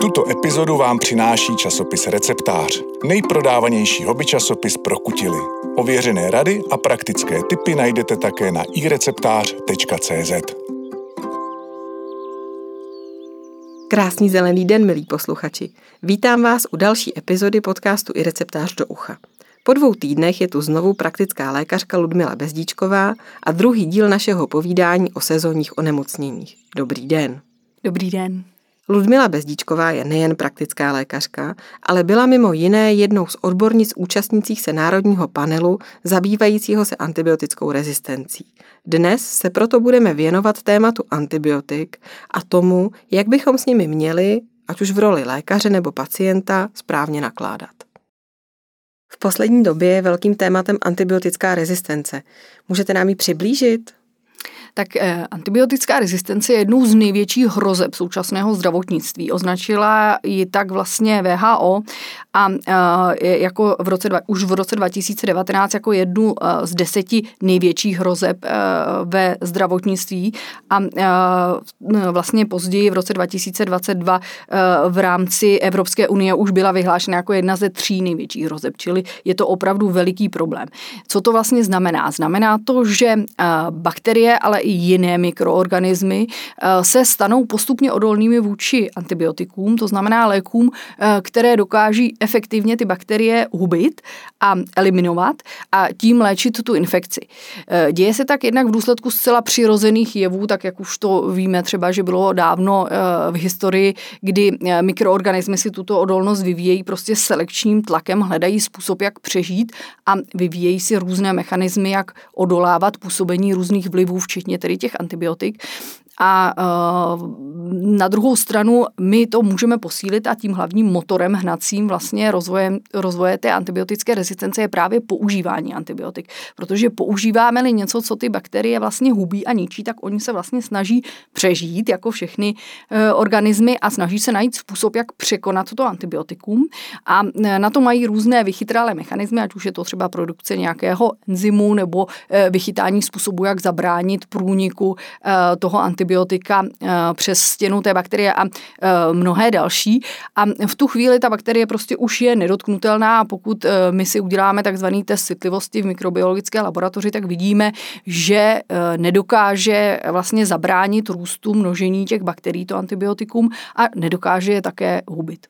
Tuto epizodu vám přináší časopis Receptář, nejprodávanější hobby časopis pro kutily. Ověřené rady a praktické tipy najdete také na ireceptář.cz. Krásný zelený den, milí posluchači. Vítám vás u další epizody podcastu i receptář do ucha. Po dvou týdnech je tu znovu praktická lékařka Ludmila Bezdíčková a druhý díl našeho povídání o sezónních onemocněních. Dobrý den. Dobrý den. Ludmila Bezdíčková je nejen praktická lékařka, ale byla mimo jiné jednou z odbornic účastnících se národního panelu zabývajícího se antibiotickou rezistencí. Dnes se proto budeme věnovat tématu antibiotik a tomu, jak bychom s nimi měli, ať už v roli lékaře nebo pacienta, správně nakládat. V poslední době je velkým tématem antibiotická rezistence. Můžete nám ji přiblížit? Tak eh, antibiotická rezistence je jednou z největších hrozeb současného zdravotnictví. Označila ji tak vlastně VHO a eh, jako v roce, už v roce 2019 jako jednu eh, z deseti největších hrozeb ve zdravotnictví a vlastně později v roce 2022 v rámci Evropské unie už byla vyhlášena jako jedna ze tří největších hrozeb, čili je to opravdu veliký problém. Co to vlastně znamená? Znamená to, že bakterie, ale jiné mikroorganismy eh, se stanou postupně odolnými vůči antibiotikům, to znamená lékům, eh, které dokáží efektivně ty bakterie hubit a eliminovat a tím léčit tu infekci. Eh, děje se tak jednak v důsledku zcela přirozených jevů, tak jak už to víme třeba, že bylo dávno v historii, kdy mikroorganismy si tuto odolnost vyvíjejí prostě selekčním tlakem, hledají způsob, jak přežít a vyvíjejí si různé mechanismy, jak odolávat působení různých vlivů, včetně tedy těch antibiotik. A uh, na druhou stranu my to můžeme posílit a tím hlavním motorem hnacím vlastně rozvojem, rozvoje té antibiotické rezistence je právě používání antibiotik. Protože používáme-li něco, co ty bakterie vlastně hubí a ničí, tak oni se vlastně snaží přežít jako všechny uh, organismy a snaží se najít způsob, jak překonat toto antibiotikum. A uh, na to mají různé vychytralé mechanismy, ať už je to třeba produkce nějakého enzymu nebo vychytání způsobu, jak zabránit průniku toho antibiotika antibiotika eh, přes stěnu té bakterie a eh, mnohé další. A v tu chvíli ta bakterie prostě už je nedotknutelná a pokud eh, my si uděláme takzvaný test citlivosti v mikrobiologické laboratoři, tak vidíme, že nedokáže vlastně zabránit růstu množení těch bakterií, to antibiotikum, a nedokáže je také hubit.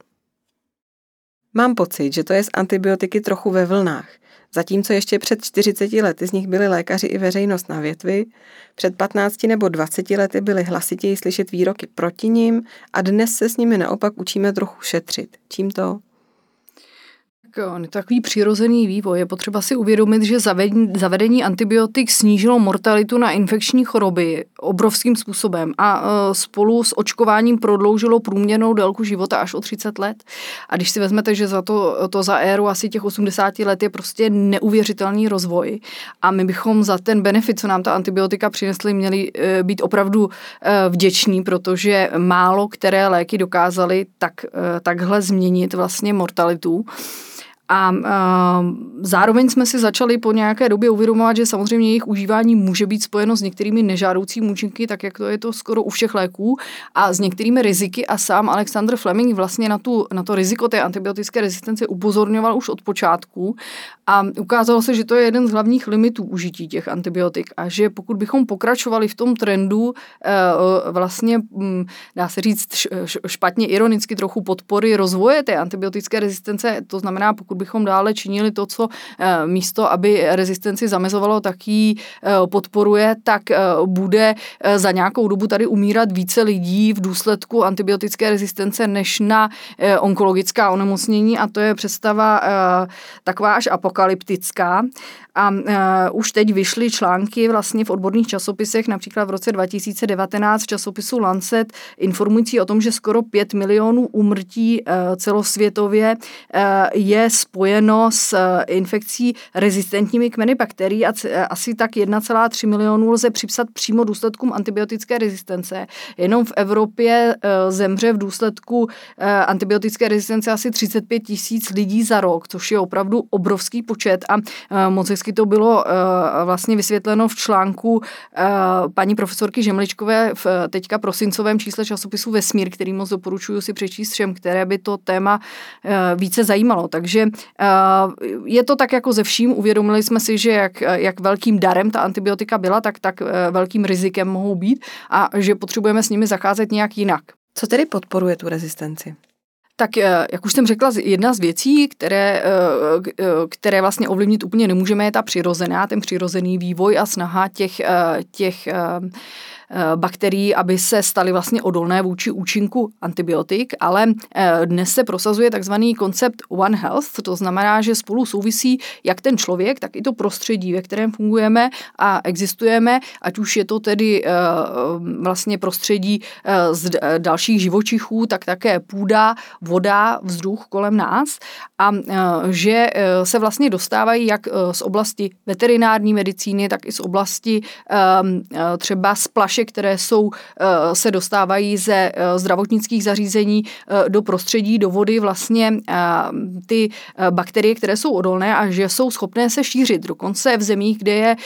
Mám pocit, že to je z antibiotiky trochu ve vlnách. Zatímco ještě před 40 lety z nich byli lékaři i veřejnost na větvi, před 15 nebo 20 lety byly hlasitěji slyšet výroky proti nim a dnes se s nimi naopak učíme trochu šetřit. Čím to? On je takový přirozený vývoj. Je potřeba si uvědomit, že zavedení, zavedení antibiotik snížilo mortalitu na infekční choroby obrovským způsobem a e, spolu s očkováním prodloužilo průměrnou délku života až o 30 let. A když si vezmete, že za to, to za éru asi těch 80 let je prostě neuvěřitelný rozvoj a my bychom za ten benefit, co nám ta antibiotika přinesly, měli e, být opravdu e, vděční, protože málo které léky dokázaly tak, takhle změnit vlastně mortalitu. A uh, zároveň jsme si začali po nějaké době uvědomovat, že samozřejmě jejich užívání může být spojeno s některými nežádoucími účinky, tak jak to je to skoro u všech léků, a s některými riziky. A sám Alexander Fleming vlastně na, tu, na to riziko té antibiotické rezistence upozorňoval už od počátku. A ukázalo se, že to je jeden z hlavních limitů užití těch antibiotik a že pokud bychom pokračovali v tom trendu, uh, vlastně, um, dá se říct špatně ironicky trochu podpory rozvoje té antibiotické rezistence, to znamená, pokud bychom dále činili to, co eh, místo, aby rezistenci zamezovalo, tak ji eh, podporuje, tak eh, bude za nějakou dobu tady umírat více lidí v důsledku antibiotické rezistence než na onkologická onemocnění a to je představa taková až apokalyptická. A uh, už teď vyšly články vlastně v odborných časopisech, například v roce 2019 v časopisu Lancet, informující o tom, že skoro 5 milionů úmrtí uh, celosvětově uh, je spojeno s uh, infekcí rezistentními kmeny bakterií a c- asi tak 1,3 milionů lze připsat přímo důsledkům antibiotické rezistence. Jenom v Evropě uh, zemře v důsledku uh, antibiotické rezistence asi 35 tisíc lidí za rok, což je opravdu obrovský počet a uh, moc hezky to bylo vlastně vysvětleno v článku paní profesorky Žemličkové v teďka prosincovém čísle časopisu Vesmír, který moc doporučuji si přečíst všem, které by to téma více zajímalo. Takže je to tak jako ze vším. Uvědomili jsme si, že jak, jak velkým darem ta antibiotika byla, tak tak velkým rizikem mohou být a že potřebujeme s nimi zacházet nějak jinak. Co tedy podporuje tu rezistenci? Tak eh, jak už jsem řekla, jedna z věcí, které, eh, eh, které vlastně ovlivnit úplně nemůžeme, je ta přirozená, ten přirozený vývoj a snaha těch, těch bakterií, aby se staly vlastně odolné vůči účinku antibiotik, ale eh, dnes se prosazuje takzvaný koncept One Health, to znamená, že spolu souvisí jak ten člověk, tak i to prostředí, ve kterém fungujeme a existujeme, ať už je to tedy eh, vlastně prostředí z dalších živočichů, tak také půda, voda, vzduch kolem nás a že se vlastně dostávají jak z oblasti veterinární medicíny, tak i z oblasti třeba splaš prášek, které jsou, eh, se dostávají ze eh, zdravotnických zařízení eh, do prostředí, do vody, vlastně ty bakterie, které jsou odolné a že jsou schopné se šířit. Dokonce v zemích, kde je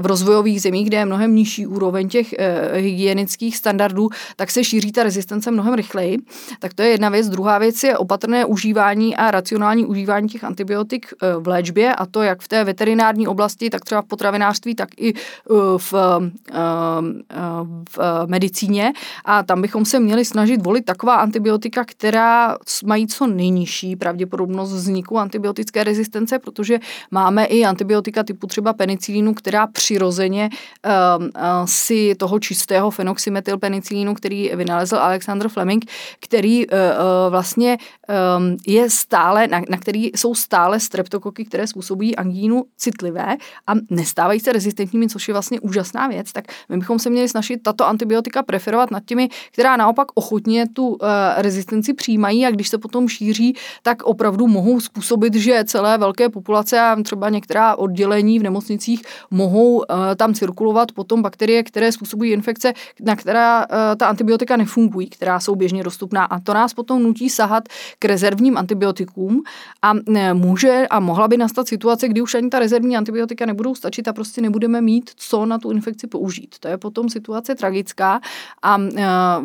v rozvojových zemích, kde je mnohem nižší úroveň těch hygienických standardů, tak se šíří ta rezistence mnohem rychleji. Tak to je jedna věc. Druhá věc je opatrné užívání a racionální užívání těch antibiotik v léčbě a to jak v té veterinární oblasti, tak třeba v potravinářství, tak i v v eh, medicíně a tam bychom se měli snažit volit taková antibiotika, která mají co nejnižší pravděpodobnost vzniku antibiotické rezistence, protože máme i antibiotika typu třeba penicilínu, která přirozeně uh, uh, si toho čistého fenoxymetylpenicilínu, který vynalezl Alexander Fleming, který uh, vlastně um, je stále, na, na který jsou stále streptokoky, které způsobují angínu citlivé a nestávají se rezistentními, což je vlastně úžasná věc, tak my bychom se měli snažit snažit tato antibiotika preferovat nad těmi, která naopak ochotně tu uh, rezistenci přijímají a když se potom šíří, tak opravdu mohou způsobit, že celé velké populace a třeba některá oddělení v nemocnicích mohou uh, tam cirkulovat potom bakterie, které způsobují infekce, na která uh, ta antibiotika nefungují, která jsou běžně dostupná. A to nás potom nutí sahat k rezervním antibiotikům a může a mohla by nastat situace, kdy už ani ta rezervní antibiotika nebudou stačit a prostě nebudeme mít co na tu infekci použít. To je potom situace situace tragická a uh,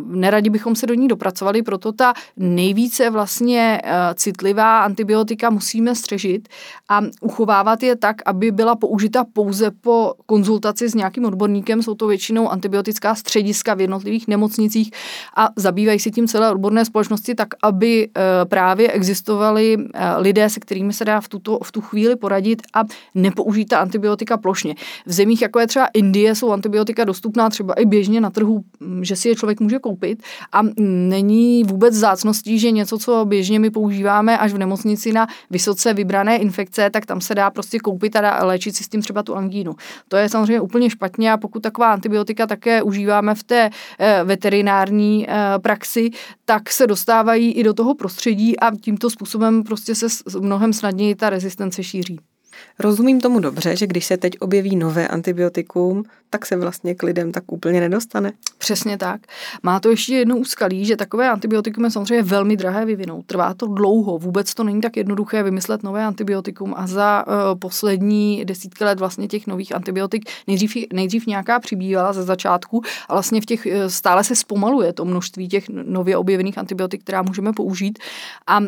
neradi bychom se do ní dopracovali, proto ta nejvíce vlastně uh, citlivá antibiotika musíme střežit a uchovávat je tak, aby byla použita pouze po konzultaci s nějakým odborníkem. Jsou to většinou antibiotická střediska v jednotlivých nemocnicích a zabývají se tím celé odborné společnosti tak, aby uh, právě existovali lidé, se kterými se dá v, tuto, v tu chvíli poradit a nepoužít ta antibiotika plošně. V zemích, jako je třeba Indie, jsou antibiotika dostupná třeba i běžně na trhu, mm, že si je člověk může koupit a není vůbec zácností, že něco, co běžně my používáme až v nemocnici na vysoce vybrané infekce, tak tam se dá prostě koupit a dá léčit si s tím třeba tu angínu. To je samozřejmě úplně špatně a pokud taková antibiotika také užíváme v té eh, veterinární eh, praxi, tak se dostávají i do toho prostředí a tímto způsobem prostě se mnohem snadněji ta rezistence šíří. Rozumím tomu dobře, že když se teď objeví nové antibiotikum, tak se vlastně k lidem tak úplně nedostane. Přesně tak. Má to ještě jedno úskalí, že takové antibiotikum je samozřejmě velmi drahé vyvinout. Trvá to dlouho, vůbec to není tak jednoduché vymyslet nové antibiotikum a za uh, poslední desítky let vlastně těch nových antibiotik nejdřív, nejdřív nějaká přibývala ze začátku a vlastně v těch uh, stále se zpomaluje to množství těch nově objevených antibiotik, která můžeme použít a uh,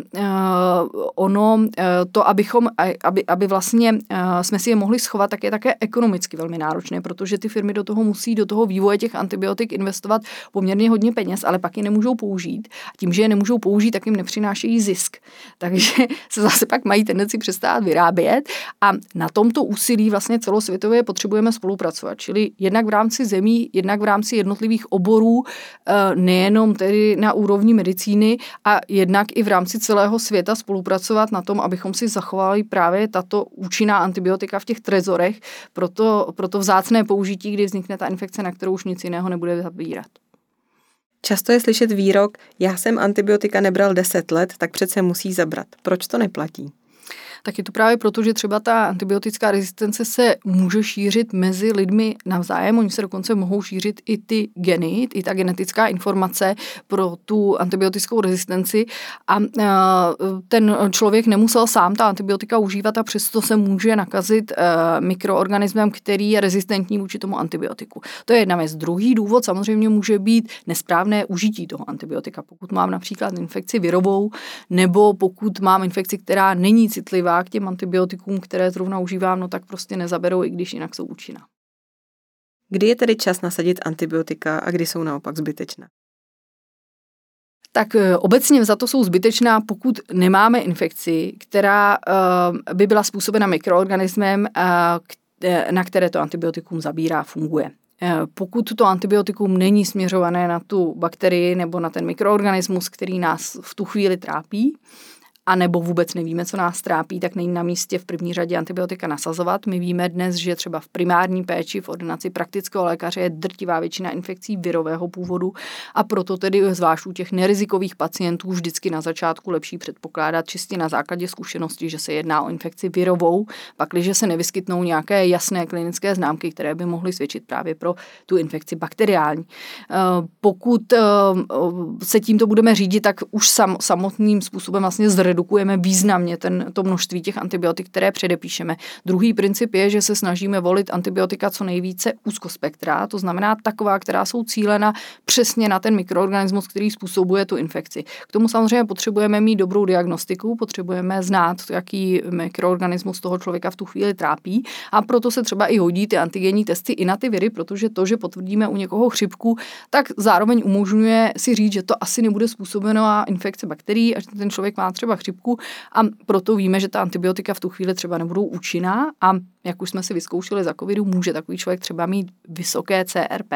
ono uh, to, abychom, aby, aby vlastně uh, jsme si je mohli schovat, tak je také ekonomicky velmi náročné, protože ty firmy do toho musí, do toho vývoje těch antibiotik investovat poměrně hodně peněz, ale pak je nemůžou použít. A tím, že je nemůžou použít, tak jim nepřinášejí zisk. Takže se zase pak mají tendenci přestát vyrábět a na tomto úsilí vlastně celosvětově potřebujeme spolupracovat. Čili jednak v rámci zemí, jednak v rámci jednotlivých oborů, eh, nejenom tedy na úrovni medicíny a jednak i v rámci celého světa spolupracovat na tom, abychom si zachovali právě tato účinná antibiotika v těch trezorech, proto, proto vzácné použití, kdy vznikne ta infekce, na kterou už nic jiného nebude zabírat. Často je slyšet výrok, já jsem antibiotika nebral 10 let, tak přece musí zabrat. Proč to neplatí? Tak je to právě proto, že třeba ta antibiotická rezistence se může šířit mezi lidmi navzájem. Oni se dokonce mohou šířit i ty geny, i ta genetická informace pro tu antibiotickou rezistenci. A e, ten člověk nemusel sám ta antibiotika užívat a přesto se může nakazit e, mikroorganismem, který je rezistentní vůči tomu antibiotiku. To je jedna věc. Druhý důvod samozřejmě může být nesprávné užití toho antibiotika. Pokud mám například infekci virovou, nebo pokud mám infekci, která není citlivá k těm antibiotikům, které zrovna užívám, no tak prostě nezaberou, i když jinak jsou účinná. Kdy je tedy čas nasadit antibiotika a kdy jsou naopak zbytečná? tak eh, obecně za to jsou zbytečná, pokud nemáme infekci, která uh, by byla způsobena mikroorganismem, uh, na které to antibiotikum zabírá, funguje. Pokud to antibiotikum není směřované na tu bakterii nebo na ten mikroorganismus, který nás v tu chvíli trápí, a nebo vůbec nevíme, co nás trápí, tak není na místě v první řadě antibiotika nasazovat. My víme dnes, že třeba v primární péči v ordinaci praktického lékaře je drtivá většina infekcí virového původu a proto tedy zvlášť u těch nerizikových pacientů vždycky na začátku lepší předpokládat čistě na základě zkušenosti, že se jedná o infekci virovou, pakliže se nevyskytnou nějaké jasné klinické známky, které by mohly svědčit právě pro tu infekci bakteriální. Eh, pokud eh, se tímto budeme řídit, tak už sam, samotným způsobem vlastně zredu redukujeme významně ten, to množství těch antibiotik, které předepíšeme. Druhý princip je, že se snažíme volit antibiotika co nejvíce úzkospektrá, to znamená taková, která jsou cílena přesně na ten mikroorganismus, který způsobuje tu infekci. K tomu samozřejmě potřebujeme mít dobrou diagnostiku, potřebujeme znát, jaký mikroorganismus toho člověka v tu chvíli trápí a proto se třeba i hodí ty antigenní testy i na ty viry, protože to, že potvrdíme u někoho chřipku, tak zároveň umožňuje si říct, že to asi nebude způsobeno infekce bakterií a že ten člověk má třeba chřipku a proto víme, že ta antibiotika v tu chvíli třeba nebudou účinná a jak už jsme si vyzkoušeli za covidu, může takový člověk třeba mít vysoké CRP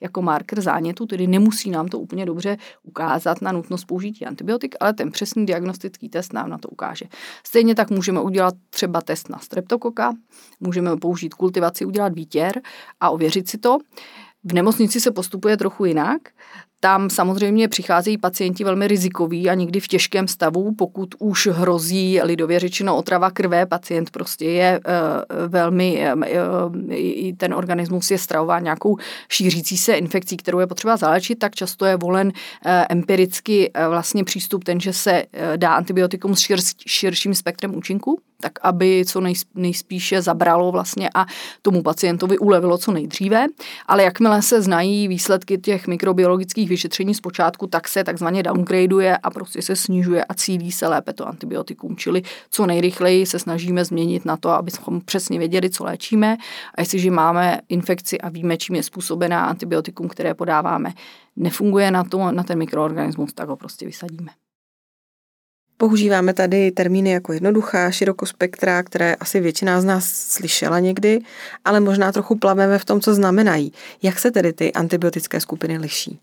jako marker zánětu, tedy nemusí nám to úplně dobře ukázat na nutnost použití antibiotik, ale ten přesný diagnostický test nám na to ukáže. Stejně tak můžeme udělat třeba test na streptokoka, můžeme použít kultivaci, udělat výtěr a ověřit si to. V nemocnici se postupuje trochu jinak. Tam samozřejmě přicházejí pacienti velmi rizikoví a někdy v těžkém stavu, pokud už hrozí lidově řečeno otrava krve, pacient prostě je uh, velmi, uh, ten organismus je stravován nějakou šířící se infekcí, kterou je potřeba zalečit, tak často je volen uh, empiricky vlastně přístup ten, že se dá antibiotikum s šir, širším spektrem účinku, tak aby co nejspíše zabralo vlastně a tomu pacientovi ulevilo co nejdříve. Ale jakmile se znají výsledky těch mikrobiologických vyšetření zpočátku, tak se takzvaně downgradeuje a prostě se snižuje a cílí se lépe to antibiotikum. Čili co nejrychleji se snažíme změnit na to, abychom přesně věděli, co léčíme. A jestliže máme infekci a víme, čím je způsobená antibiotikum, které podáváme, nefunguje na, to, na ten mikroorganismus, tak ho prostě vysadíme. Používáme tady termíny jako jednoduchá, širokospektrá, které asi většina z nás slyšela někdy, ale možná trochu plaveme v tom, co znamenají. Jak se tedy ty antibiotické skupiny liší?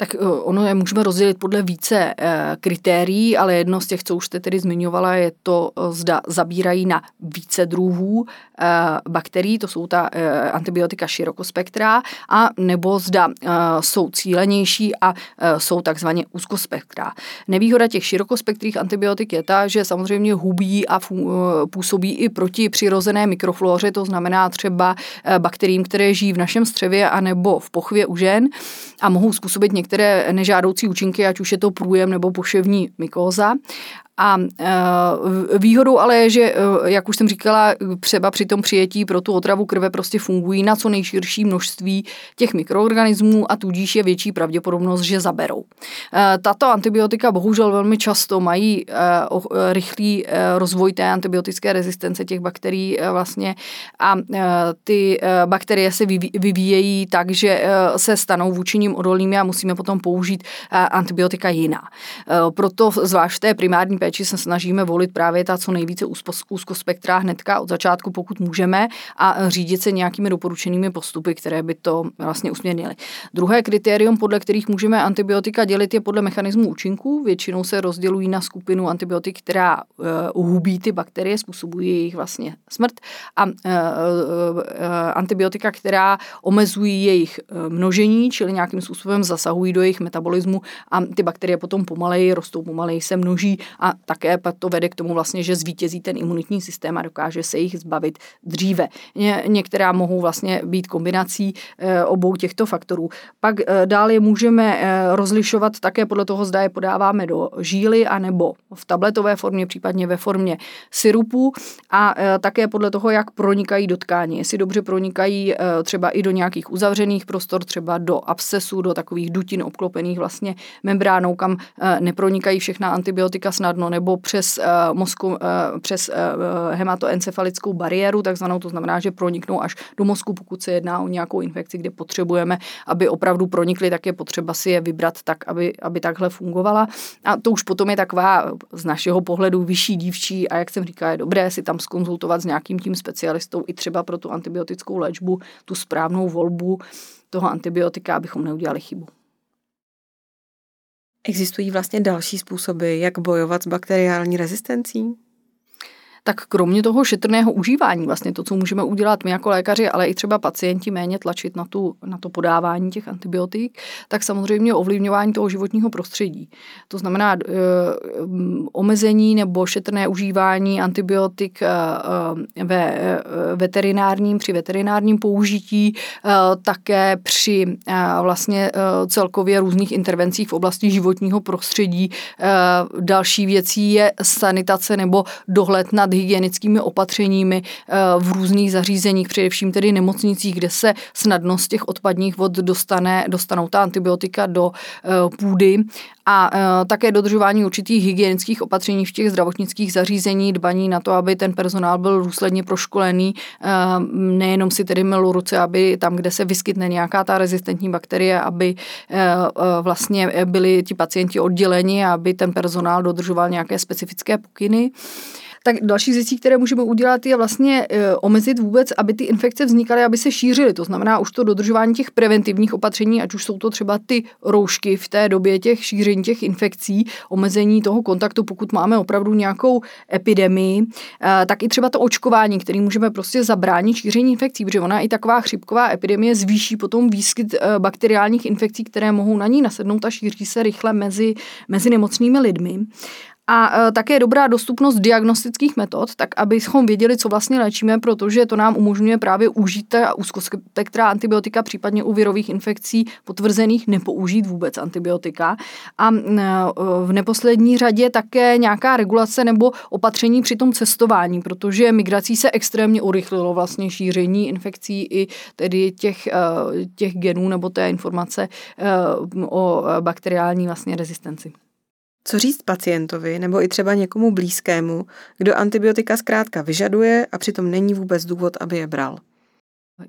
Tak eh, ono je můžeme rozdělit podle více eh, kritérií, ale jedno z těch, co už jste tedy zmiňovala, je to, eh, zda zabírají na více druhů bakterií, to jsou ta antibiotika širokospektrá, a nebo zda jsou cílenější a jsou takzvaně úzkospektrá. Nevýhoda těch širokospektrých antibiotik je ta, že samozřejmě hubí a působí i proti přirozené mikroflóře, to znamená třeba bakteriím, které žijí v našem střevě anebo v pochvě u žen a mohou způsobit některé některé nežádoucí účinky, ať už je to průjem nebo poševní mykóza. A e, výhodou ale je, že, e, jak už jsem říkala, třeba při tom přijetí pro tu otravu krve prostě fungují na co nejširší množství těch mikroorganismů a tudíž je větší pravděpodobnost, že zaberou. E, tato antibiotika bohužel velmi často mají rychlý rozvoj té antibiotické rezistence těch bakterií vlastně a ty bakterie se vyvíjejí tak, že se stanou vůči odolnými a musíme potom použít antibiotika jiná. Proto zvlášť v té primární péči se snažíme volit právě ta co nejvíce úzkospektrá hnedka od začátku, pokud můžeme, a řídit se nějakými doporučenými postupy, které by to vlastně usměrnily. Druhé kritérium, podle kterých můžeme antibiotika dělit, je podle mechanismu účinku. Většinou se rozdělují na skupinu antibiotik, která uh, uhubí ty bakterie, způsobují jejich vlastně smrt, a uh, uh, antibiotika, která omezují jejich množení, čili nějakým způsobem zasahují do jejich metabolismu a ty bakterie potom pomaleji rostou, pomaleji se množí a také to vede k tomu vlastně, že zvítězí ten imunitní systém a dokáže se jich zbavit dříve. Některá mohou vlastně být kombinací eh, obou těchto faktorů. Pak eh, dále můžeme eh, rozlišovat také podle toho, zda je podáváme do žíly anebo v tabletové formě, případně ve formě syrupu a také podle toho, jak pronikají do tkání. Jestli dobře pronikají třeba i do nějakých uzavřených prostor, třeba do abscesu, do takových dutin obklopených vlastně membránou, kam nepronikají všechna antibiotika snadno, nebo přes mozku, přes hematoencefalickou bariéru, takzvanou, to znamená, že proniknou až do mozku, pokud se jedná o nějakou infekci, kde potřebujeme, aby opravdu pronikly, tak je potřeba si je vybrat tak, aby, aby takhle fungovala. A to už potom je taková z našeho pohledu vyšší dívčí a jak jsem říkala, je dobré si tam skonzultovat s nějakým tím specialistou i třeba pro tu antibiotickou léčbu, tu správnou volbu toho antibiotika, abychom neudělali chybu. Existují vlastně další způsoby, jak bojovat s bakteriální rezistencí? Tak kromě toho šetrného užívání, vlastně to, co můžeme udělat my jako lékaři, ale i třeba pacienti méně tlačit na, tu, na to podávání těch antibiotik, tak samozřejmě ovlivňování toho životního prostředí. To znamená e, omezení nebo šetrné užívání antibiotik e, ve e, veterinárním, při veterinárním použití, e, také při e, vlastně e, celkově různých intervencích v oblasti životního prostředí. E, další věcí je sanitace nebo dohled nad hygienickými opatřeními eh, v různých zařízeních, především tedy nemocnicích, kde se snadno z těch odpadních vod dostane, dostanou ta antibiotika do eh, půdy a eh, také dodržování určitých hygienických opatření v těch zdravotnických zařízení, dbaní na to, aby ten personál byl důsledně proškolený, nejenom si tedy myl ruce, aby tam, kde se vyskytne nějaká ta rezistentní bakterie, aby vlastně byli ti pacienti odděleni, aby ten personál dodržoval nějaké specifické pokyny. Tak další věcí, které můžeme udělat, je vlastně e, omezit vůbec, aby ty infekce vznikaly, aby se šířily. To znamená už to dodržování těch preventivních opatření, ať už jsou to třeba ty roušky v té době těch šíření těch infekcí, omezení toho kontaktu, pokud máme opravdu nějakou epidemii, e, tak i třeba to očkování, který můžeme prostě zabránit šíření infekcí, protože ona i taková chřipková epidemie zvýší potom výskyt e, bakteriálních infekcí, které mohou na ní nasednout a šíří se rychle mezi, mezi nemocnými lidmi. A e, také dobrá dostupnost diagnostických metod, tak abychom věděli, co vlastně léčíme, protože to nám umožňuje právě užít úzkospektrá antibiotika, případně u virových infekcí potvrzených nepoužít vůbec antibiotika. A e, v neposlední řadě také nějaká regulace nebo opatření při tom cestování, protože migrací se extrémně urychlilo vlastně šíření infekcí i tedy těch, e, těch genů nebo té informace o bakteriální vlastně rezistenci. Co říct pacientovi nebo i třeba někomu blízkému, kdo antibiotika zkrátka vyžaduje a přitom není vůbec důvod, aby je bral?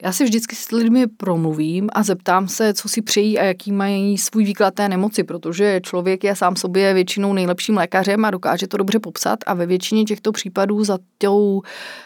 Já si vždycky s lidmi promluvím a zeptám se, co si přejí a jaký mají svůj výklad té nemoci, protože člověk je sám sobě většinou nejlepším lékařem a dokáže to dobře popsat a ve většině těchto případů za tou,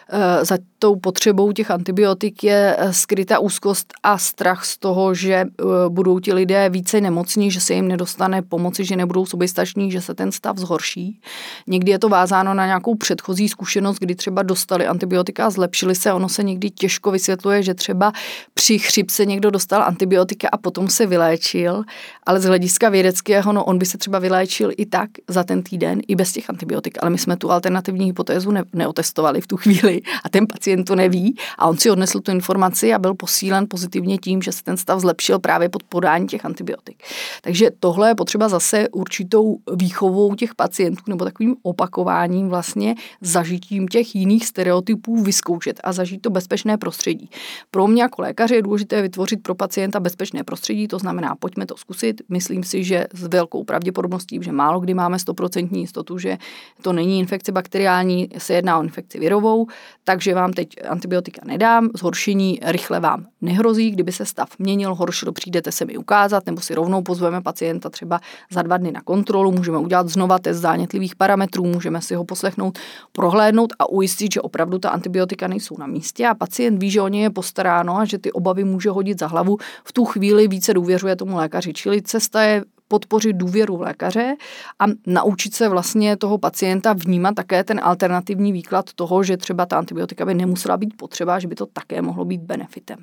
eh, za tou potřebou těch antibiotik je eh, skrytá úzkost a strach z toho, že eh, budou ti lidé více nemocní, že se jim nedostane pomoci, že nebudou soběstační, že se ten stav zhorší. Někdy je to vázáno na nějakou předchozí zkušenost, kdy třeba dostali antibiotika a zlepšili se, ono se někdy těžko vysvětluje, že že třeba při chřipce někdo dostal antibiotika a potom se vyléčil, ale z hlediska vědeckého, no on by se třeba vyléčil i tak za ten týden, i bez těch antibiotik, ale my jsme tu alternativní hypotézu ne- neotestovali v tu chvíli a ten pacient to neví a on si odnesl tu informaci a byl posílen pozitivně tím, že se ten stav zlepšil právě pod podání těch antibiotik. Takže tohle je potřeba zase určitou výchovou těch pacientů nebo takovým opakováním vlastně zažitím těch jiných stereotypů vyzkoušet a zažít to bezpečné prostředí. Pro mě jako lékaře je důležité vytvořit pro pacienta bezpečné prostředí, to znamená, pojďme to zkusit. Myslím si, že s velkou pravděpodobností, že málo kdy máme 100% jistotu, že to není infekce bakteriální, se jedná o infekci virovou, takže vám teď antibiotika nedám, zhoršení rychle vám nehrozí, kdyby se stav měnil, horšil, přijdete se mi ukázat, nebo si rovnou pozveme pacienta třeba za dva dny na kontrolu, můžeme udělat znova test zánětlivých parametrů, můžeme si ho poslechnout, prohlédnout a ujistit, že opravdu ta antibiotika nejsou na místě. A pacient ví, že o ně je postaráno a že ty obavy může hodit za hlavu, v tu chvíli více důvěřuje tomu lékaři. Čili cesta je podpořit důvěru lékaře a naučit se vlastně toho pacienta vnímat také ten alternativní výklad toho, že třeba ta antibiotika by nemusela být potřeba, že by to také mohlo být benefitem.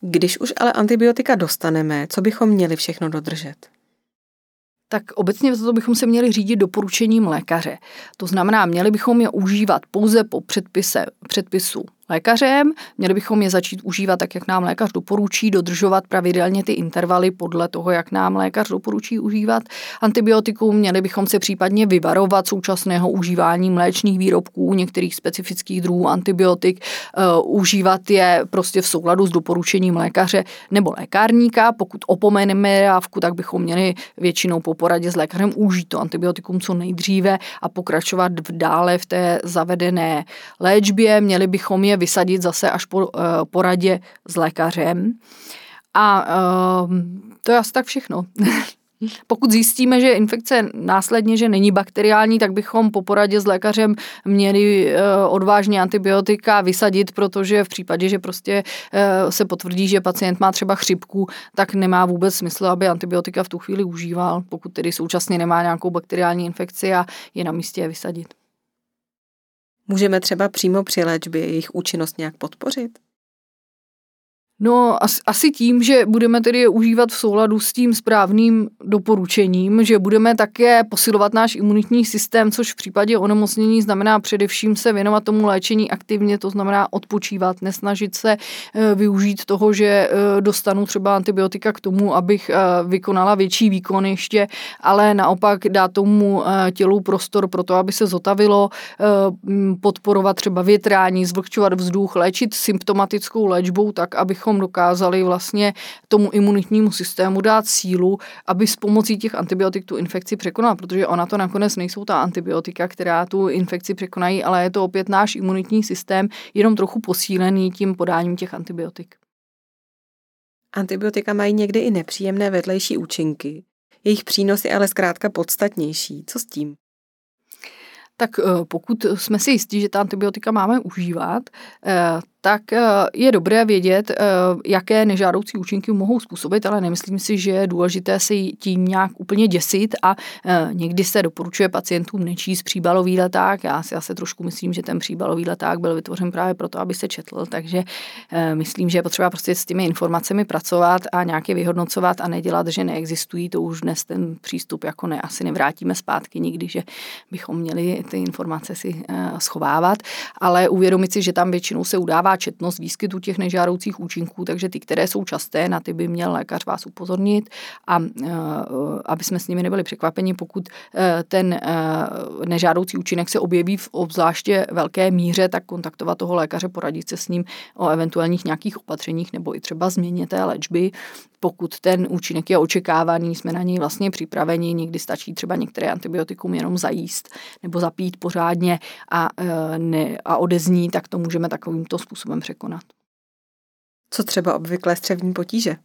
Když už ale antibiotika dostaneme, co bychom měli všechno dodržet? tak obecně za to bychom se měli řídit doporučením lékaře. To znamená, měli bychom je užívat pouze po předpise, předpisu lékařem, měli bychom je začít užívat tak, jak nám lékař doporučí, dodržovat pravidelně ty intervaly podle toho, jak nám lékař doporučí užívat antibiotikum, měli bychom se případně vyvarovat současného užívání mléčných výrobků, některých specifických druhů antibiotik, uh, užívat je prostě v souladu s doporučením lékaře nebo lékárníka. Pokud opomeneme dávku, tak bychom měli většinou po poradě s lékařem užít to antibiotikum co nejdříve a pokračovat v dále v té zavedené léčbě. Měli bychom je vysadit zase až po uh, poradě s lékařem. A uh, to je asi tak všechno. Pokud zjistíme, že infekce následně, že není bakteriální, tak bychom po poradě s lékařem měli uh, odvážně antibiotika vysadit, protože v případě, že prostě uh, se potvrdí, že pacient má třeba chřipku, tak nemá vůbec smysl, aby antibiotika v tu chvíli užíval, pokud tedy současně nemá nějakou bakteriální infekci a je na místě je vysadit. Můžeme třeba přímo při léčbě jejich účinnost nějak podpořit? No asi tím, že budeme tedy užívat v souladu s tím správným doporučením, že budeme také posilovat náš imunitní systém, což v případě onemocnění znamená především se věnovat tomu léčení aktivně, to znamená odpočívat, nesnažit se eh, využít toho, že eh, dostanu třeba antibiotika k tomu, abych eh, vykonala větší výkon ještě, ale naopak dát tomu tělu prostor pro to, aby se zotavilo, podporovat třeba větrání, zvlhčovat vzduch, léčit symptomatickou léčbou tak, abychom abychom dokázali vlastně tomu imunitnímu systému dát sílu, aby s pomocí těch antibiotik tu infekci překonal, protože ona to nakonec nejsou ta antibiotika, která tu infekci překonají, ale je to opět náš imunitní systém, jenom trochu posílený tím podáním těch antibiotik. Antibiotika mají někdy i nepříjemné vedlejší účinky. Jejich přínos je ale zkrátka podstatnější. Co s tím? Tak eh, pokud jsme si jistí, že ta antibiotika máme užívat, eh, tak eh, je dobré vědět, eh, jaké nežádoucí účinky mohou způsobit, ale nemyslím si, že je důležité se tím nějak úplně děsit a eh, někdy se doporučuje pacientům nečíst příbalový leták. Já si asi trošku myslím, že ten příbalový leták byl vytvořen právě proto, aby se četl, takže myslím, že je potřeba prostě s těmi informacemi pracovat a nějaké vyhodnocovat a nedělat, že neexistují. To už dnes ten přístup jako ne, asi nevrátíme zpátky nikdy, že bychom měli ty informace si schovávat, ale uvědomit si, že tam většinou se udává četnost výskytu těch nežádoucích účinků, takže ty, které jsou časté, na ty by měl lékař vás upozornit a e, aby jsme s nimi nebyli překvapeni, pokud e, ten e, nežádoucí účinek se objeví v obzvláště velké míře, tak kontaktovat toho lékaře, poradit se s ním o eventuálních nějakých opatřeních nebo i třeba změně té léčby. Pokud ten účinek je očekávaný, jsme na něj vlastně připraveni, někdy stačí třeba některé antibiotikum jenom zajíst nebo zapít pořádně a, ne, a odezní, tak to můžeme takovýmto způsobem překonat. Co třeba obvyklé střevní potíže?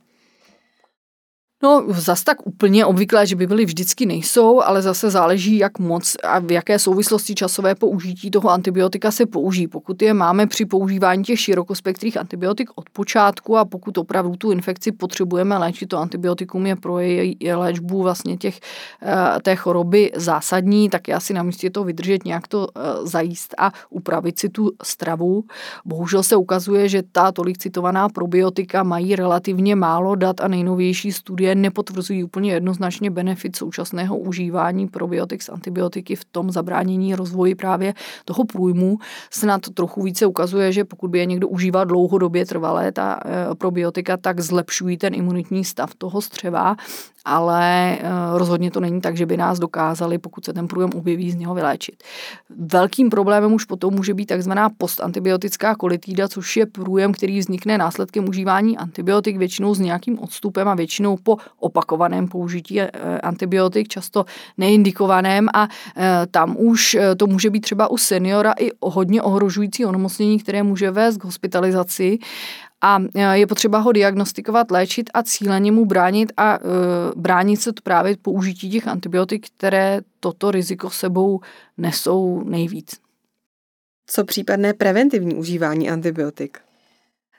No, zas tak úplně obvyklé, že by byly vždycky nejsou, ale zase záleží, jak moc a v jaké souvislosti časové použití toho antibiotika se použijí. Pokud je máme při používání těch širokospektrých antibiotik od počátku a pokud opravdu tu infekci potřebujeme léčit, to antibiotikum je pro její léčbu vlastně těch, eh, té choroby zásadní, tak je asi na místě to vydržet, nějak to eh, zajíst a upravit si tu stravu. Bohužel se ukazuje, že ta tolik citovaná probiotika mají relativně málo dat a nejnovější studie studie nepotvrzují úplně jednoznačně benefit současného užívání probiotik s antibiotiky v tom zabránění rozvoji právě toho průjmu. Snad trochu více ukazuje, že pokud by je někdo užíval dlouhodobě trvalé ta eh, probiotika, tak zlepšují ten imunitní stav toho střeva ale eh, rozhodně to není tak, že by nás dokázali, pokud se ten průjem objeví, z něho vyléčit. Velkým problémem už potom může být takzvaná postantibiotická kolitída, což je průjem, který vznikne následkem užívání antibiotik, většinou s nějakým odstupem a většinou po opakovaném použití eh, antibiotik, často neindikovaném a eh, tam už to může být třeba u seniora i hodně ohrožující onemocnění, které může vést k hospitalizaci a e, je potřeba ho diagnostikovat, léčit a cíleně mu bránit a e, bránit se právě použití těch antibiotik, které toto riziko sebou nesou nejvíc. Co případné preventivní užívání antibiotik?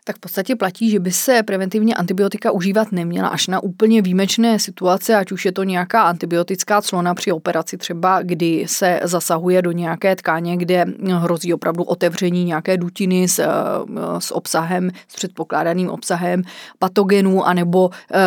Tak v podstatě platí, že by se preventivně antibiotika užívat neměla až na úplně výjimečné situace, ať už je to nějaká antibiotická clona při operaci třeba, kdy se zasahuje do nějaké tkáně, kde hrozí opravdu otevření nějaké dutiny s, s obsahem, s předpokládaným obsahem patogenů, anebo eh,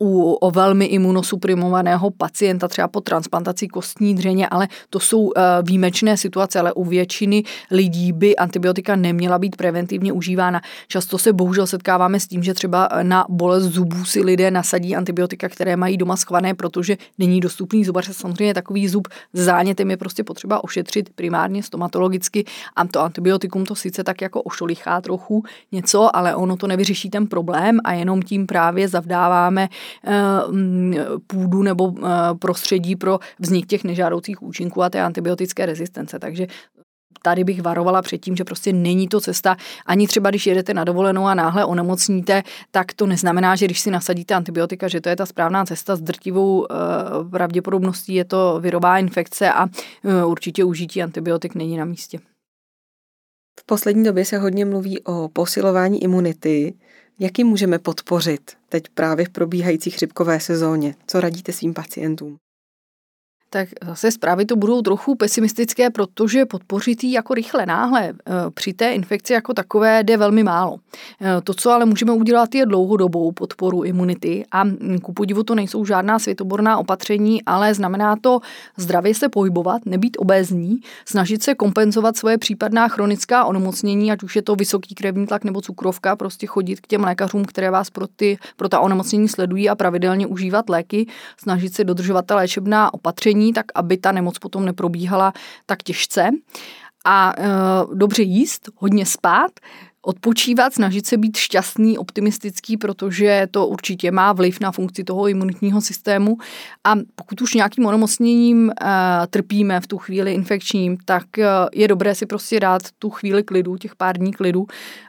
u o velmi imunosuprimovaného pacienta třeba po transplantaci kostní dřeně, ale to jsou eh, výjimečné situace, ale u většiny lidí by antibiotika neměla být preventivně užívána. Často se bohužel setkáváme s tím, že třeba na bolest zubů si lidé nasadí antibiotika, které mají doma schvané, protože není dostupný zubař. Samozřejmě takový zub s zánětem je prostě potřeba ošetřit primárně stomatologicky a to antibiotikum to sice tak jako ošolichá trochu něco, ale ono to nevyřeší ten problém a jenom tím právě zavdáváme eh, mm, půdu nebo eh, prostředí pro vznik těch nežádoucích účinků a té antibiotické rezistence. Takže tady bych varovala před tím, že prostě není to cesta. Ani třeba, když jedete na dovolenou a náhle onemocníte, tak to neznamená, že když si nasadíte antibiotika, že to je ta správná cesta. S drtivou uh, pravděpodobností je to virová infekce a uh, určitě užití antibiotik není na místě. V poslední době se hodně mluví o posilování imunity. Jak ji můžeme podpořit teď právě v probíhající chřipkové sezóně? Co radíte svým pacientům? Tak zase zprávy to budou trochu pesimistické, protože podpořit ji jako rychle, náhle eh, při té infekci jako takové jde velmi málo. Eh, to, co ale můžeme udělat, je dlouhodobou podporu imunity a hm, ku podivu to nejsou žádná světoborná opatření, ale znamená to zdravě se pohybovat, nebýt obézní, snažit se kompenzovat svoje případná chronická onemocnění, ať už je to vysoký krevní tlak nebo cukrovka, prostě chodit k těm lékařům, které vás pro, ty, pro ta onemocnění sledují a pravidelně užívat léky, snažit se dodržovat ta léčebná opatření opatření, tak aby ta nemoc potom neprobíhala tak těžce. A e, dobře jíst, hodně spát, odpočívat, snažit se být šťastný, optimistický, protože to určitě má vliv na funkci toho imunitního systému. A pokud už nějakým onemocněním e, trpíme v tu chvíli infekčním, tak e, je dobré si prostě dát tu chvíli klidu, těch pár dní klidu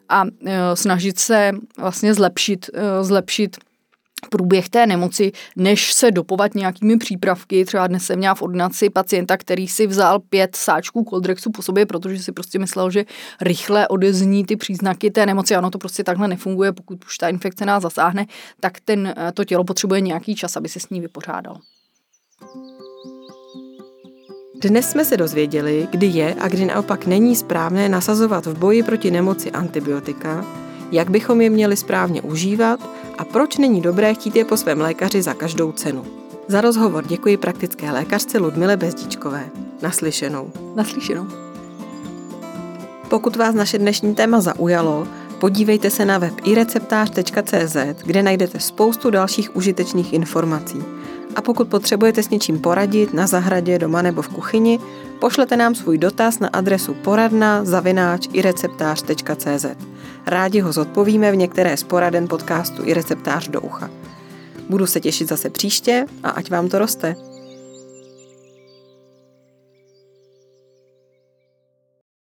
a e, snažit se vlastně zlepšit, e, zlepšit průběh té nemoci, než se dopovat nějakými přípravky. Třeba dnes jsem měla v ordinaci pacienta, který si vzal pět sáčků Coldrexu po sobě, protože si prostě myslel, že rychle odezní ty příznaky té nemoci. Ano, to prostě takhle nefunguje. Pokud už ta infekce nás zasáhne, tak ten, to tělo potřebuje nějaký čas, aby se s ní vypořádalo. Dnes jsme se dozvěděli, kdy je a kdy naopak není správné nasazovat v boji proti nemoci antibiotika, jak bychom je měli správně užívat a proč není dobré chtít je po svém lékaři za každou cenu. Za rozhovor děkuji praktické lékařce Ludmile Bezdičkové. Naslyšenou. Naslyšenou. Pokud vás naše dnešní téma zaujalo, podívejte se na web ireceptář.cz, kde najdete spoustu dalších užitečných informací. A pokud potřebujete s něčím poradit na zahradě, doma nebo v kuchyni, pošlete nám svůj dotaz na adresu poradna zavináč ireceptář.cz. Rádi ho zodpovíme v některé z poraden podcastu i receptář do ucha. Budu se těšit zase příště a ať vám to roste.